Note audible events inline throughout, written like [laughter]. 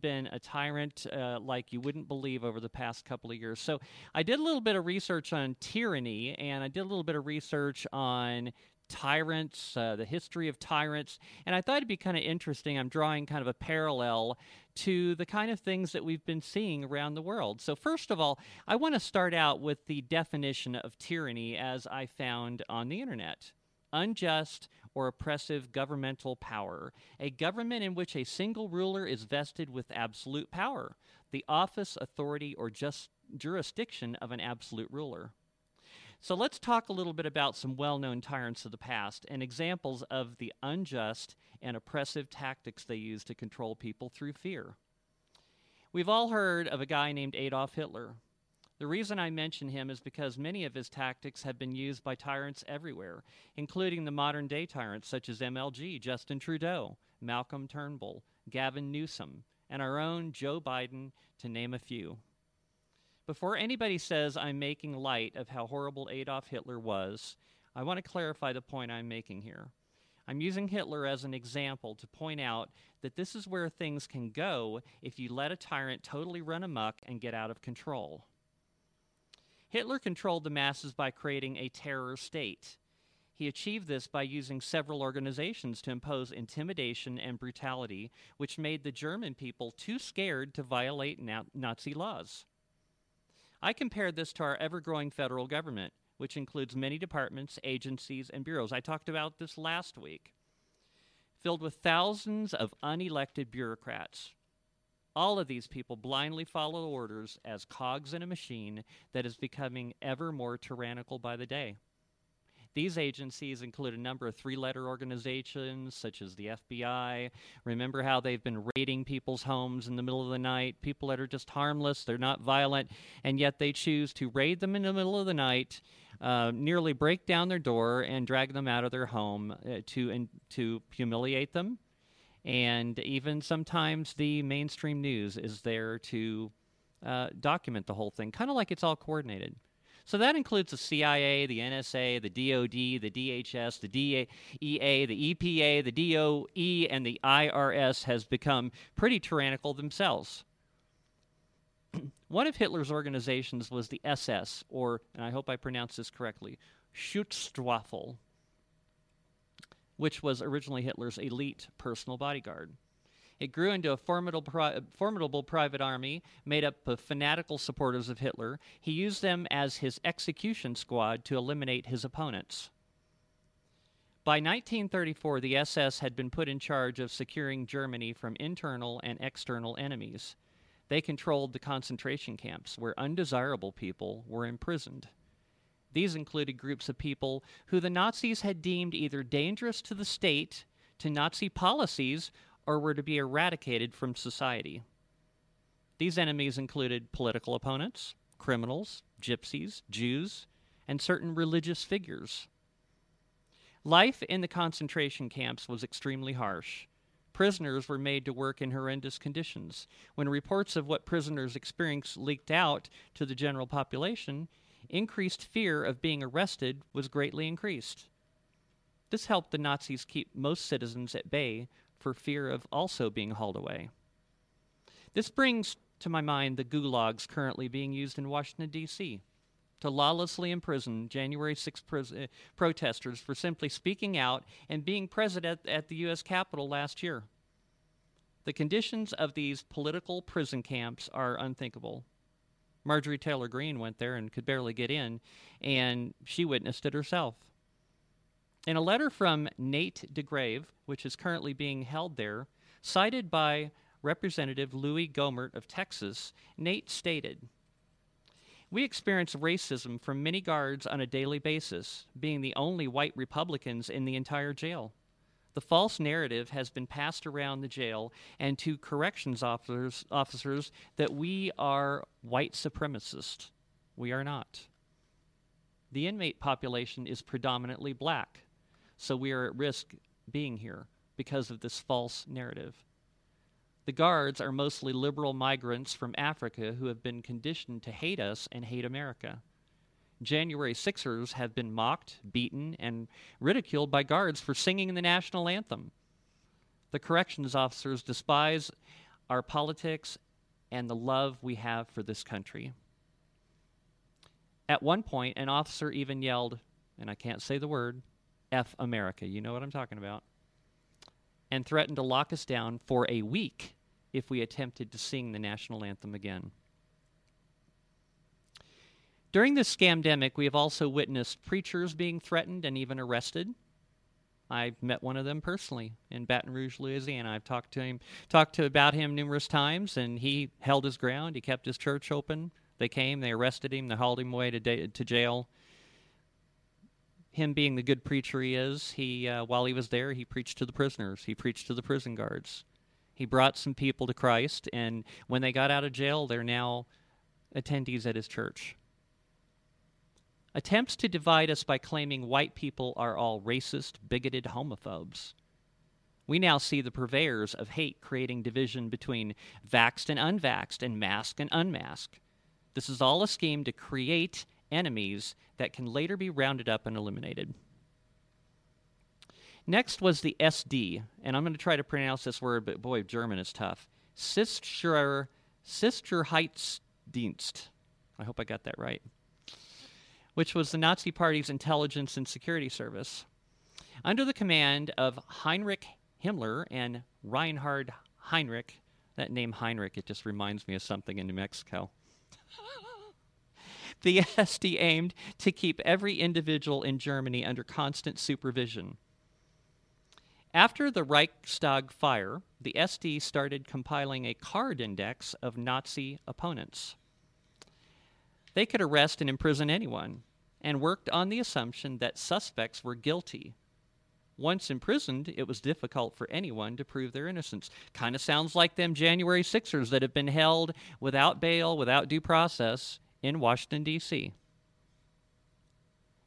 been a tyrant uh, like you wouldn't believe over the past couple of years. So I did a little bit of research on tyranny, and I did a little bit of research on tyrants, uh, the history of tyrants, and I thought it'd be kind of interesting. I'm drawing kind of a parallel to the kind of things that we've been seeing around the world. So, first of all, I want to start out with the definition of tyranny as I found on the internet unjust or oppressive governmental power, a government in which a single ruler is vested with absolute power, the office, authority, or just jurisdiction of an absolute ruler. So let's talk a little bit about some well known tyrants of the past and examples of the unjust and oppressive tactics they used to control people through fear. We've all heard of a guy named Adolf Hitler. The reason I mention him is because many of his tactics have been used by tyrants everywhere, including the modern day tyrants such as MLG, Justin Trudeau, Malcolm Turnbull, Gavin Newsom, and our own Joe Biden, to name a few. Before anybody says I'm making light of how horrible Adolf Hitler was, I want to clarify the point I'm making here. I'm using Hitler as an example to point out that this is where things can go if you let a tyrant totally run amok and get out of control. Hitler controlled the masses by creating a terror state. He achieved this by using several organizations to impose intimidation and brutality, which made the German people too scared to violate Nazi laws. I compared this to our ever growing federal government, which includes many departments, agencies, and bureaus. I talked about this last week, filled with thousands of unelected bureaucrats. All of these people blindly follow orders as cogs in a machine that is becoming ever more tyrannical by the day. These agencies include a number of three letter organizations such as the FBI. Remember how they've been raiding people's homes in the middle of the night? People that are just harmless, they're not violent, and yet they choose to raid them in the middle of the night, uh, nearly break down their door, and drag them out of their home uh, to, in, to humiliate them. And even sometimes the mainstream news is there to uh, document the whole thing, kind of like it's all coordinated. So that includes the CIA, the NSA, the DoD, the DHS, the DEA, the EPA, the DOE, and the IRS has become pretty tyrannical themselves. [clears throat] One of Hitler's organizations was the SS, or, and I hope I pronounced this correctly, Schutzstaffel, which was originally Hitler's elite personal bodyguard. It grew into a formidable, pri- formidable private army made up of fanatical supporters of Hitler. He used them as his execution squad to eliminate his opponents. By 1934, the SS had been put in charge of securing Germany from internal and external enemies. They controlled the concentration camps where undesirable people were imprisoned. These included groups of people who the Nazis had deemed either dangerous to the state, to Nazi policies, or were to be eradicated from society. These enemies included political opponents, criminals, gypsies, Jews, and certain religious figures. Life in the concentration camps was extremely harsh. Prisoners were made to work in horrendous conditions. When reports of what prisoners experienced leaked out to the general population, increased fear of being arrested was greatly increased. This helped the Nazis keep most citizens at bay for fear of also being hauled away. This brings to my mind the gulags currently being used in Washington, D.C. to lawlessly imprison January 6 pres- uh, protesters for simply speaking out and being present at the U.S. Capitol last year. The conditions of these political prison camps are unthinkable. Marjorie Taylor Greene went there and could barely get in, and she witnessed it herself. In a letter from Nate DeGrave, which is currently being held there, cited by Representative Louie Gohmert of Texas, Nate stated, we experience racism from many guards on a daily basis, being the only white Republicans in the entire jail. The false narrative has been passed around the jail and to corrections officers, officers that we are white supremacists. We are not. The inmate population is predominantly black. So we are at risk being here because of this false narrative. The guards are mostly liberal migrants from Africa who have been conditioned to hate us and hate America. January Sixers have been mocked, beaten, and ridiculed by guards for singing the national anthem. The corrections officers despise our politics, and the love we have for this country. At one point, an officer even yelled, and I can't say the word, F America. You know what I'm talking about. And threatened to lock us down for a week if we attempted to sing the national anthem again. During this scamdemic, we have also witnessed preachers being threatened and even arrested. I've met one of them personally in Baton Rouge, Louisiana. I've talked to him, talked to about him numerous times, and he held his ground. He kept his church open. They came, they arrested him, they hauled him away to, da- to jail. Him being the good preacher he is, he uh, while he was there, he preached to the prisoners. He preached to the prison guards. He brought some people to Christ, and when they got out of jail, they're now attendees at his church. Attempts to divide us by claiming white people are all racist, bigoted homophobes. We now see the purveyors of hate creating division between vaxxed and unvaxxed and masked and unmasked. This is all a scheme to create enemies that can later be rounded up and eliminated. Next was the SD, and I'm going to try to pronounce this word, but boy, German is tough. Sister. I hope I got that right which was the Nazi Party's intelligence and security service. Under the command of Heinrich Himmler and Reinhard Heinrich, that name Heinrich, it just reminds me of something in New Mexico. [laughs] the SD aimed to keep every individual in Germany under constant supervision. After the Reichstag fire, the SD started compiling a card index of Nazi opponents. They could arrest and imprison anyone, and worked on the assumption that suspects were guilty. Once imprisoned, it was difficult for anyone to prove their innocence. Kind of sounds like them January Sixers that have been held without bail, without due process in Washington, D.C.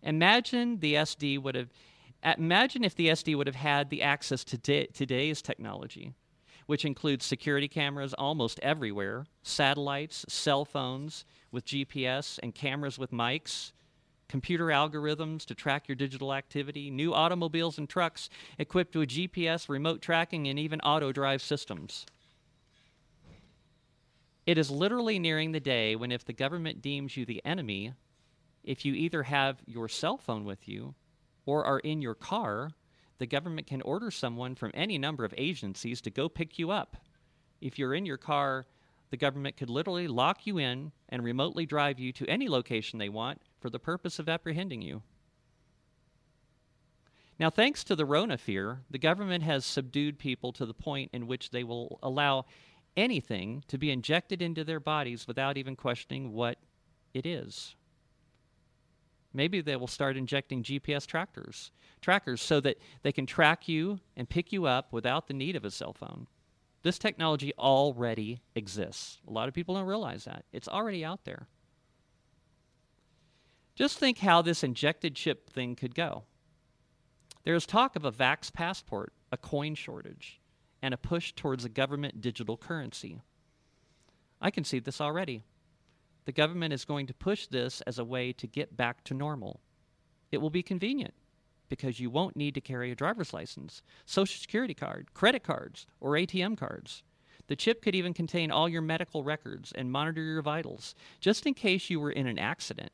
Imagine the SD would have. Imagine if the SD would have had the access to today's technology, which includes security cameras almost everywhere, satellites, cell phones, with GPS and cameras with mics, computer algorithms to track your digital activity, new automobiles and trucks equipped with GPS, remote tracking, and even auto drive systems. It is literally nearing the day when, if the government deems you the enemy, if you either have your cell phone with you or are in your car, the government can order someone from any number of agencies to go pick you up. If you're in your car, the government could literally lock you in and remotely drive you to any location they want for the purpose of apprehending you. Now, thanks to the Rona fear, the government has subdued people to the point in which they will allow anything to be injected into their bodies without even questioning what it is. Maybe they will start injecting GPS trackers, trackers so that they can track you and pick you up without the need of a cell phone. This technology already exists. A lot of people don't realize that. It's already out there. Just think how this injected chip thing could go. There's talk of a vax passport, a coin shortage, and a push towards a government digital currency. I can see this already. The government is going to push this as a way to get back to normal. It will be convenient because you won't need to carry a driver's license, social security card, credit cards, or ATM cards. The chip could even contain all your medical records and monitor your vitals, just in case you were in an accident.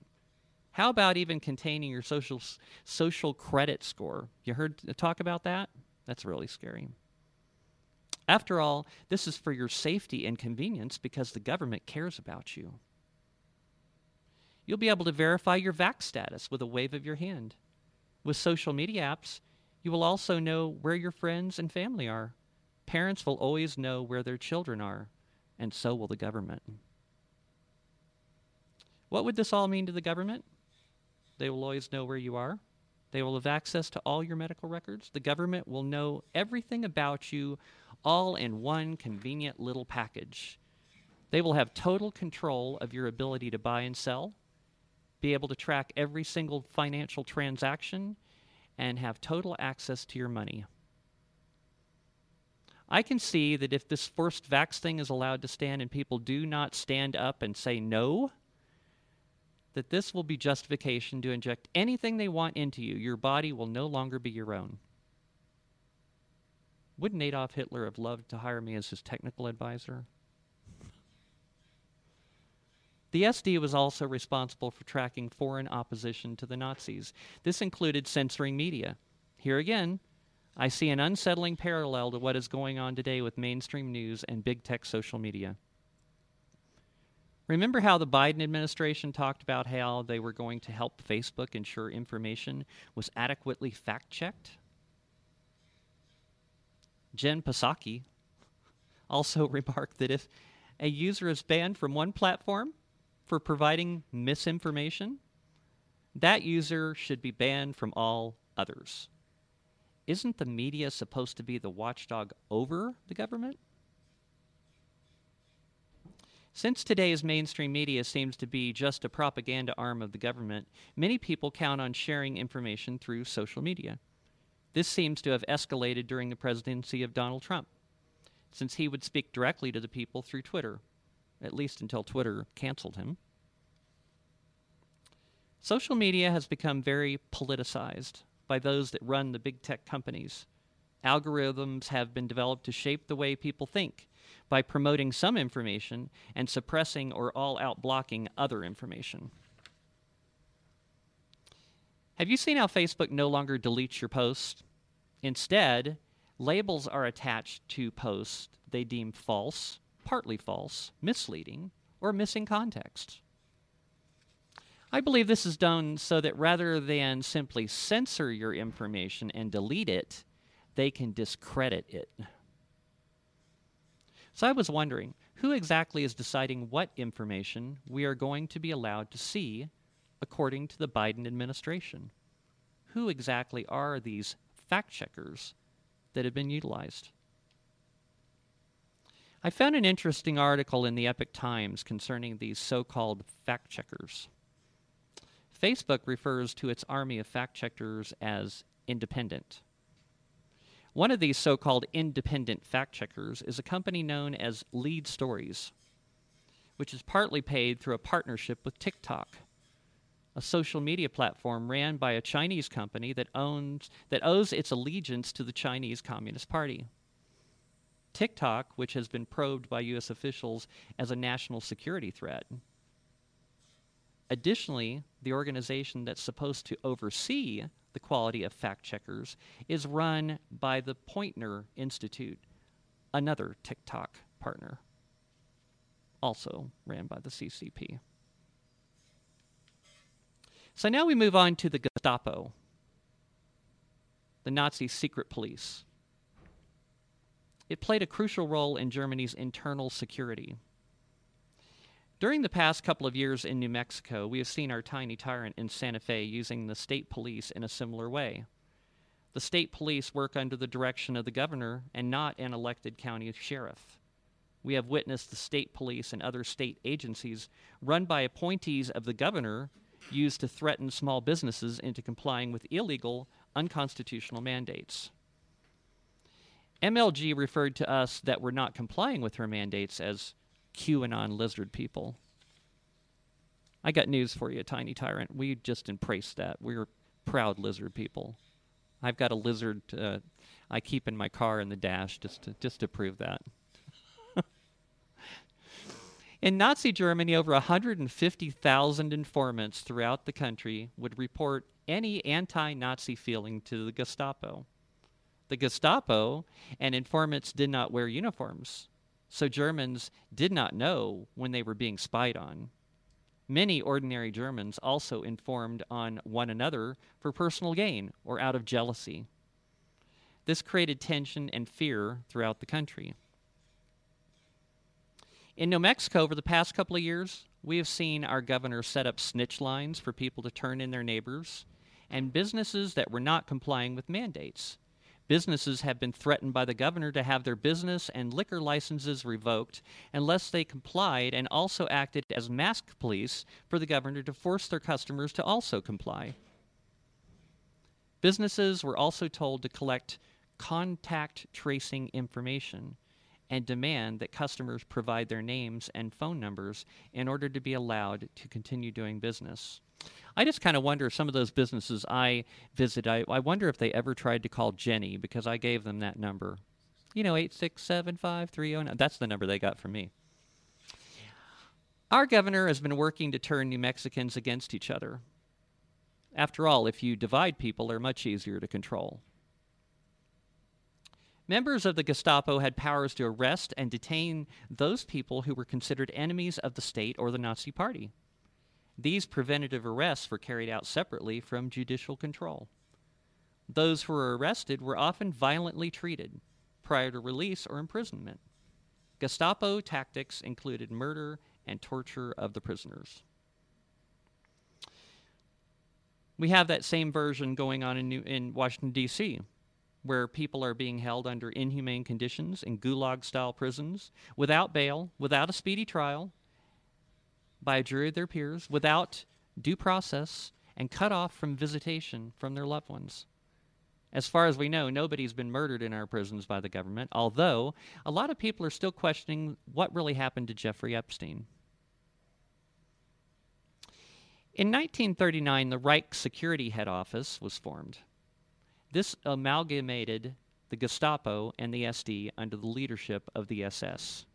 How about even containing your social social credit score? You heard talk about that? That's really scary. After all, this is for your safety and convenience because the government cares about you. You'll be able to verify your vax status with a wave of your hand. With social media apps, you will also know where your friends and family are. Parents will always know where their children are, and so will the government. What would this all mean to the government? They will always know where you are. They will have access to all your medical records. The government will know everything about you all in one convenient little package. They will have total control of your ability to buy and sell, be able to track every single financial transaction, and have total access to your money. I can see that if this first vax thing is allowed to stand and people do not stand up and say no, that this will be justification to inject anything they want into you. Your body will no longer be your own. Wouldn't Adolf Hitler have loved to hire me as his technical advisor? The SD was also responsible for tracking foreign opposition to the Nazis. This included censoring media. Here again, I see an unsettling parallel to what is going on today with mainstream news and big tech social media. Remember how the Biden administration talked about how they were going to help Facebook ensure information was adequately fact checked? Jen Psaki also [laughs] remarked that if a user is banned from one platform for providing misinformation, that user should be banned from all others. Isn't the media supposed to be the watchdog over the government? Since today's mainstream media seems to be just a propaganda arm of the government, many people count on sharing information through social media. This seems to have escalated during the presidency of Donald Trump, since he would speak directly to the people through Twitter, at least until Twitter canceled him. Social media has become very politicized by those that run the big tech companies. Algorithms have been developed to shape the way people think by promoting some information and suppressing or all out blocking other information. Have you seen how Facebook no longer deletes your posts? Instead, labels are attached to posts they deem false, partly false, misleading, or missing context. I believe this is done so that rather than simply censor your information and delete it, they can discredit it. So I was wondering who exactly is deciding what information we are going to be allowed to see according to the Biden administration? Who exactly are these fact checkers that have been utilized? I found an interesting article in the Epoch Times concerning these so called fact checkers. Facebook refers to its army of fact checkers as independent. One of these so called independent fact checkers is a company known as Lead Stories, which is partly paid through a partnership with TikTok, a social media platform ran by a Chinese company that owns that owes its allegiance to the Chinese Communist Party. TikTok, which has been probed by US officials as a national security threat. Additionally, the organization that's supposed to oversee the quality of fact checkers is run by the Poynter Institute, another TikTok partner, also ran by the CCP. So now we move on to the Gestapo, the Nazi secret police. It played a crucial role in Germany's internal security. During the past couple of years in New Mexico, we have seen our tiny tyrant in Santa Fe using the state police in a similar way. The state police work under the direction of the governor and not an elected county sheriff. We have witnessed the state police and other state agencies run by appointees of the governor used to threaten small businesses into complying with illegal, unconstitutional mandates. MLG referred to us that we're not complying with her mandates as QAnon lizard people. I got news for you, Tiny Tyrant. We just embrace that. We're proud lizard people. I've got a lizard uh, I keep in my car in the dash just to, just to prove that. [laughs] in Nazi Germany, over 150,000 informants throughout the country would report any anti Nazi feeling to the Gestapo. The Gestapo and informants did not wear uniforms so Germans did not know when they were being spied on. Many ordinary Germans also informed on one another for personal gain or out of jealousy. This created tension and fear throughout the country. In New Mexico, over the past couple of years, we have seen our governor set up snitch lines for people to turn in their neighbors and businesses that were not complying with mandates. Businesses have been threatened by the governor to have their business and liquor licenses revoked unless they complied and also acted as mask police for the governor to force their customers to also comply. Businesses were also told to collect contact tracing information and demand that customers provide their names and phone numbers in order to be allowed to continue doing business. I just kind of wonder some of those businesses I visit, I, I wonder if they ever tried to call Jenny because I gave them that number. You know, 8675309. That's the number they got from me. Our governor has been working to turn New Mexicans against each other. After all, if you divide people, they're much easier to control. Members of the Gestapo had powers to arrest and detain those people who were considered enemies of the state or the Nazi Party. These preventative arrests were carried out separately from judicial control. Those who were arrested were often violently treated prior to release or imprisonment. Gestapo tactics included murder and torture of the prisoners. We have that same version going on in, New, in Washington, D.C., where people are being held under inhumane conditions in gulag style prisons without bail, without a speedy trial, by a jury of their peers, without due process, and cut off from visitation from their loved ones. As far as we know, nobody's been murdered in our prisons by the government, although a lot of people are still questioning what really happened to Jeffrey Epstein. In 1939, the Reich Security Head Office was formed. This amalgamated the Gestapo and the SD under the leadership of the SS.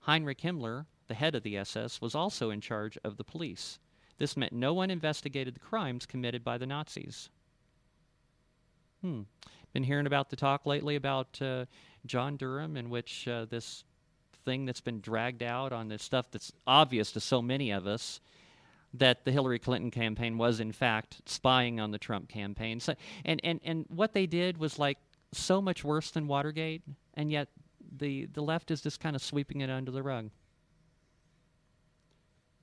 Heinrich Himmler, the head of the SS, was also in charge of the police. This meant no one investigated the crimes committed by the Nazis. Hmm. Been hearing about the talk lately about uh, John Durham, in which uh, this thing that's been dragged out on this stuff that's obvious to so many of us that the Hillary Clinton campaign was in fact spying on the Trump campaign. So, and, and, and what they did was like so much worse than Watergate, and yet the, the left is just kind of sweeping it under the rug.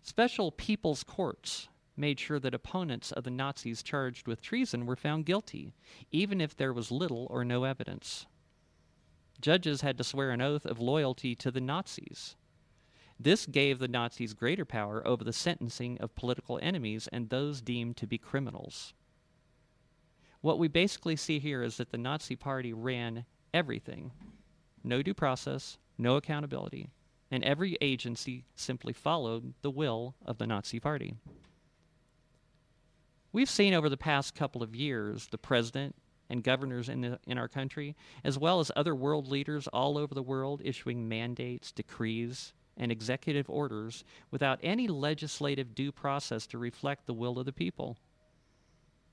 Special people's courts made sure that opponents of the Nazis charged with treason were found guilty, even if there was little or no evidence. Judges had to swear an oath of loyalty to the Nazis. This gave the Nazis greater power over the sentencing of political enemies and those deemed to be criminals. What we basically see here is that the Nazi Party ran everything no due process, no accountability, and every agency simply followed the will of the Nazi Party. We've seen over the past couple of years the president and governors in, the, in our country, as well as other world leaders all over the world, issuing mandates, decrees, and executive orders without any legislative due process to reflect the will of the people.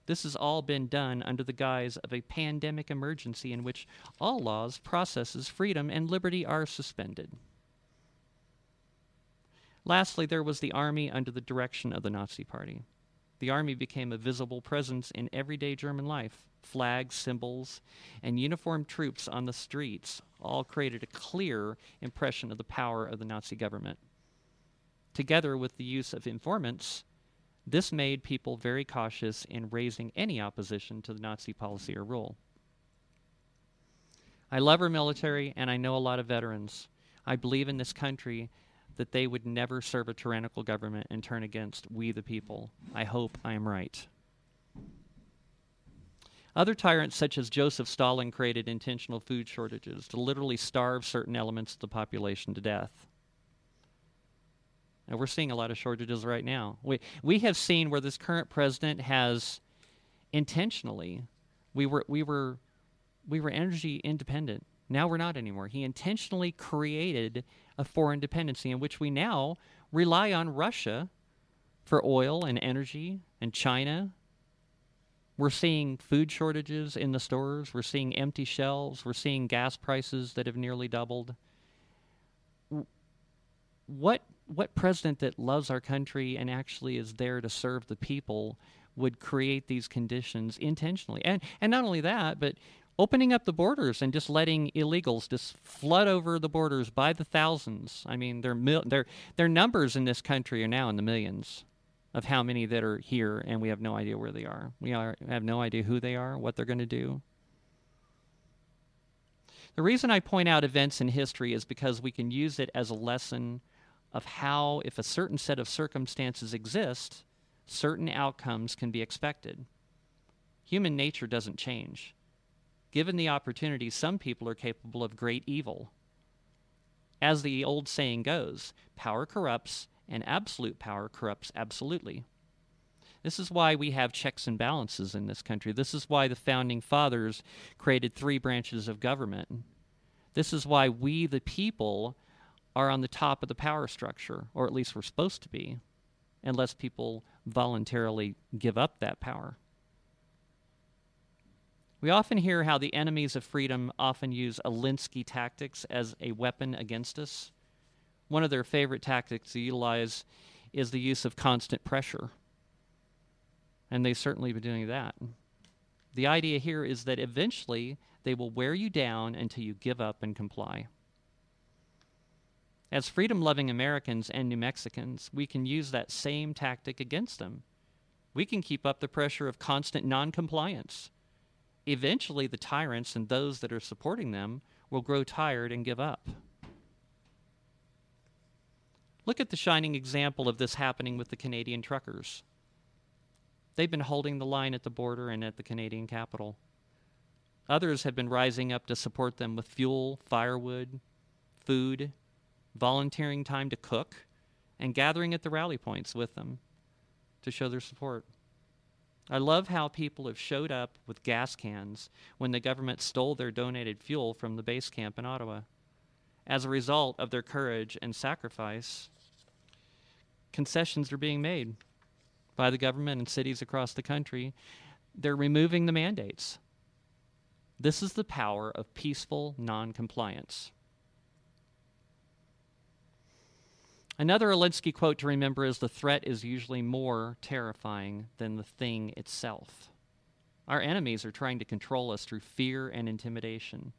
This has all been done under the guise of a pandemic emergency in which all laws, processes, freedom, and liberty are suspended. Lastly, there was the army under the direction of the Nazi Party. The army became a visible presence in everyday German life. Flags, symbols, and uniformed troops on the streets all created a clear impression of the power of the Nazi government. Together with the use of informants, this made people very cautious in raising any opposition to the Nazi policy or rule. I love our military, and I know a lot of veterans. I believe in this country that they would never serve a tyrannical government and turn against we the people. I hope I am right. Other tyrants, such as Joseph Stalin, created intentional food shortages to literally starve certain elements of the population to death. And we're seeing a lot of shortages right now. We, we have seen where this current president has intentionally, we were, we were, we were energy independent. Now we're not anymore. He intentionally created a foreign dependency in which we now rely on Russia for oil and energy and China. We're seeing food shortages in the stores. We're seeing empty shelves. We're seeing gas prices that have nearly doubled. What what president that loves our country and actually is there to serve the people would create these conditions intentionally? And and not only that, but opening up the borders and just letting illegals just flood over the borders by the thousands. I mean, their mil- their their numbers in this country are now in the millions of how many that are here, and we have no idea where they are. We are have no idea who they are, what they're going to do. The reason I point out events in history is because we can use it as a lesson of how, if a certain set of circumstances exist, certain outcomes can be expected. Human nature doesn't change. Given the opportunity, some people are capable of great evil. As the old saying goes, power corrupts, and absolute power corrupts absolutely. This is why we have checks and balances in this country. This is why the founding fathers created three branches of government. This is why we, the people, are on the top of the power structure, or at least we're supposed to be, unless people voluntarily give up that power. We often hear how the enemies of freedom often use Alinsky tactics as a weapon against us. One of their favorite tactics to utilize is the use of constant pressure. And they've certainly been doing that. The idea here is that eventually they will wear you down until you give up and comply. As freedom loving Americans and New Mexicans, we can use that same tactic against them. We can keep up the pressure of constant noncompliance. Eventually, the tyrants and those that are supporting them will grow tired and give up. Look at the shining example of this happening with the Canadian truckers. They've been holding the line at the border and at the Canadian capital. Others have been rising up to support them with fuel, firewood, food, volunteering time to cook, and gathering at the rally points with them to show their support. I love how people have showed up with gas cans when the government stole their donated fuel from the base camp in Ottawa. As a result of their courage and sacrifice, concessions are being made by the government and cities across the country. They're removing the mandates. This is the power of peaceful noncompliance. Another Alinsky quote to remember is the threat is usually more terrifying than the thing itself. Our enemies are trying to control us through fear and intimidation.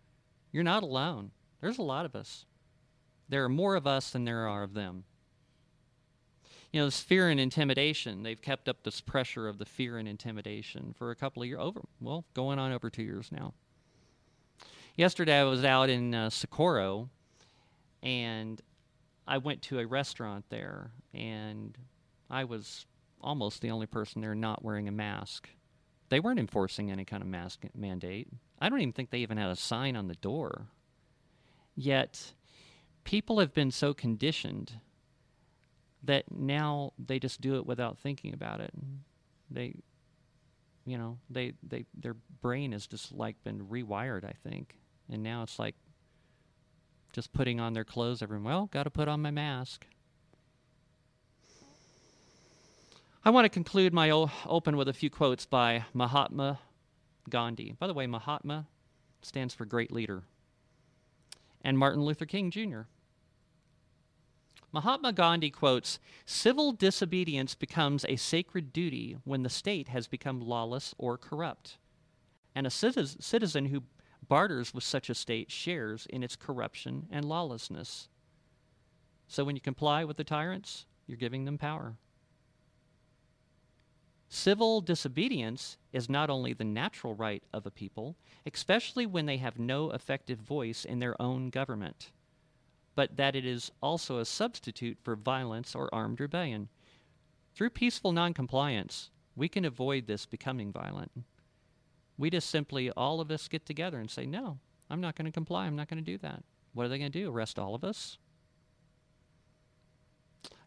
You're not alone. There's a lot of us. There are more of us than there are of them. You know, this fear and intimidation, they've kept up this pressure of the fear and intimidation for a couple of years, over, well, going on over two years now. Yesterday I was out in uh, Socorro and I went to a restaurant there, and I was almost the only person there not wearing a mask. They weren't enforcing any kind of mask mandate. I don't even think they even had a sign on the door. Yet, people have been so conditioned that now they just do it without thinking about it. They, you know, they, they their brain has just like been rewired. I think, and now it's like just putting on their clothes everyone well got to put on my mask i want to conclude my o- open with a few quotes by mahatma gandhi by the way mahatma stands for great leader and martin luther king jr Mahatma Gandhi quotes Civil disobedience becomes a sacred duty when the state has become lawless or corrupt. And a citizen who barters with such a state shares in its corruption and lawlessness. So when you comply with the tyrants, you're giving them power. Civil disobedience is not only the natural right of a people, especially when they have no effective voice in their own government, but that it is also a substitute for violence or armed rebellion. Through peaceful noncompliance, we can avoid this becoming violent. We just simply, all of us get together and say, no, I'm not going to comply. I'm not going to do that. What are they going to do? Arrest all of us?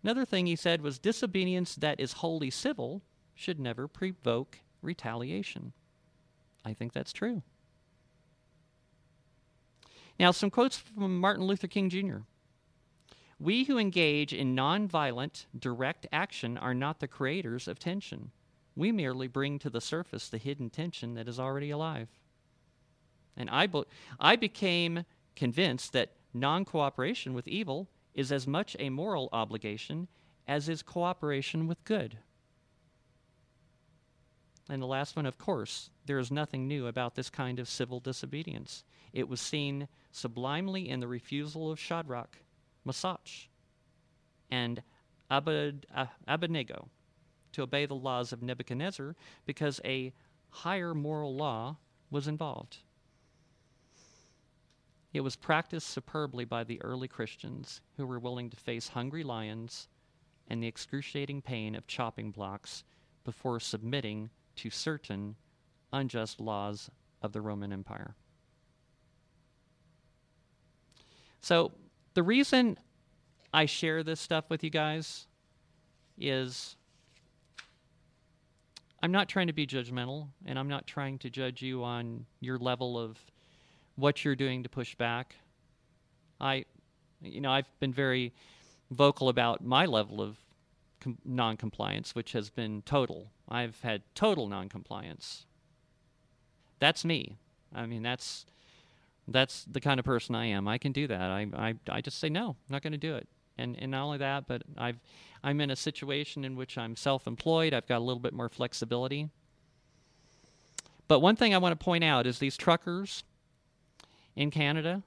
Another thing he said was disobedience that is wholly civil should never provoke retaliation. I think that's true. Now, some quotes from Martin Luther King Jr. We who engage in nonviolent, direct action are not the creators of tension. We merely bring to the surface the hidden tension that is already alive. And I, be- I became convinced that non cooperation with evil is as much a moral obligation as is cooperation with good. And the last one, of course, there is nothing new about this kind of civil disobedience. It was seen sublimely in the refusal of Shadrach, Meshach, and Abed, uh, Abednego to obey the laws of Nebuchadnezzar because a higher moral law was involved. It was practiced superbly by the early Christians who were willing to face hungry lions and the excruciating pain of chopping blocks before submitting to certain unjust laws of the Roman Empire. So, the reason I share this stuff with you guys is I'm not trying to be judgmental, and I'm not trying to judge you on your level of what you're doing to push back. I, you know, I've been very vocal about my level of com- non-compliance, which has been total. I've had total non-compliance. That's me. I mean, that's that's the kind of person I am. I can do that. I I, I just say no, I'm not going to do it. And and not only that, but I've I'm in a situation in which I'm self-employed. I've got a little bit more flexibility. But one thing I want to point out is these truckers in Canada,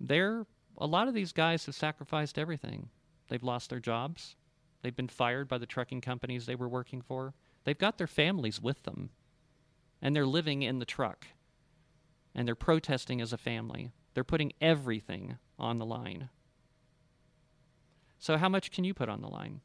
they're a lot of these guys have sacrificed everything. They've lost their jobs. They've been fired by the trucking companies they were working for. They've got their families with them. And they're living in the truck. And they're protesting as a family. They're putting everything on the line. So, how much can you put on the line?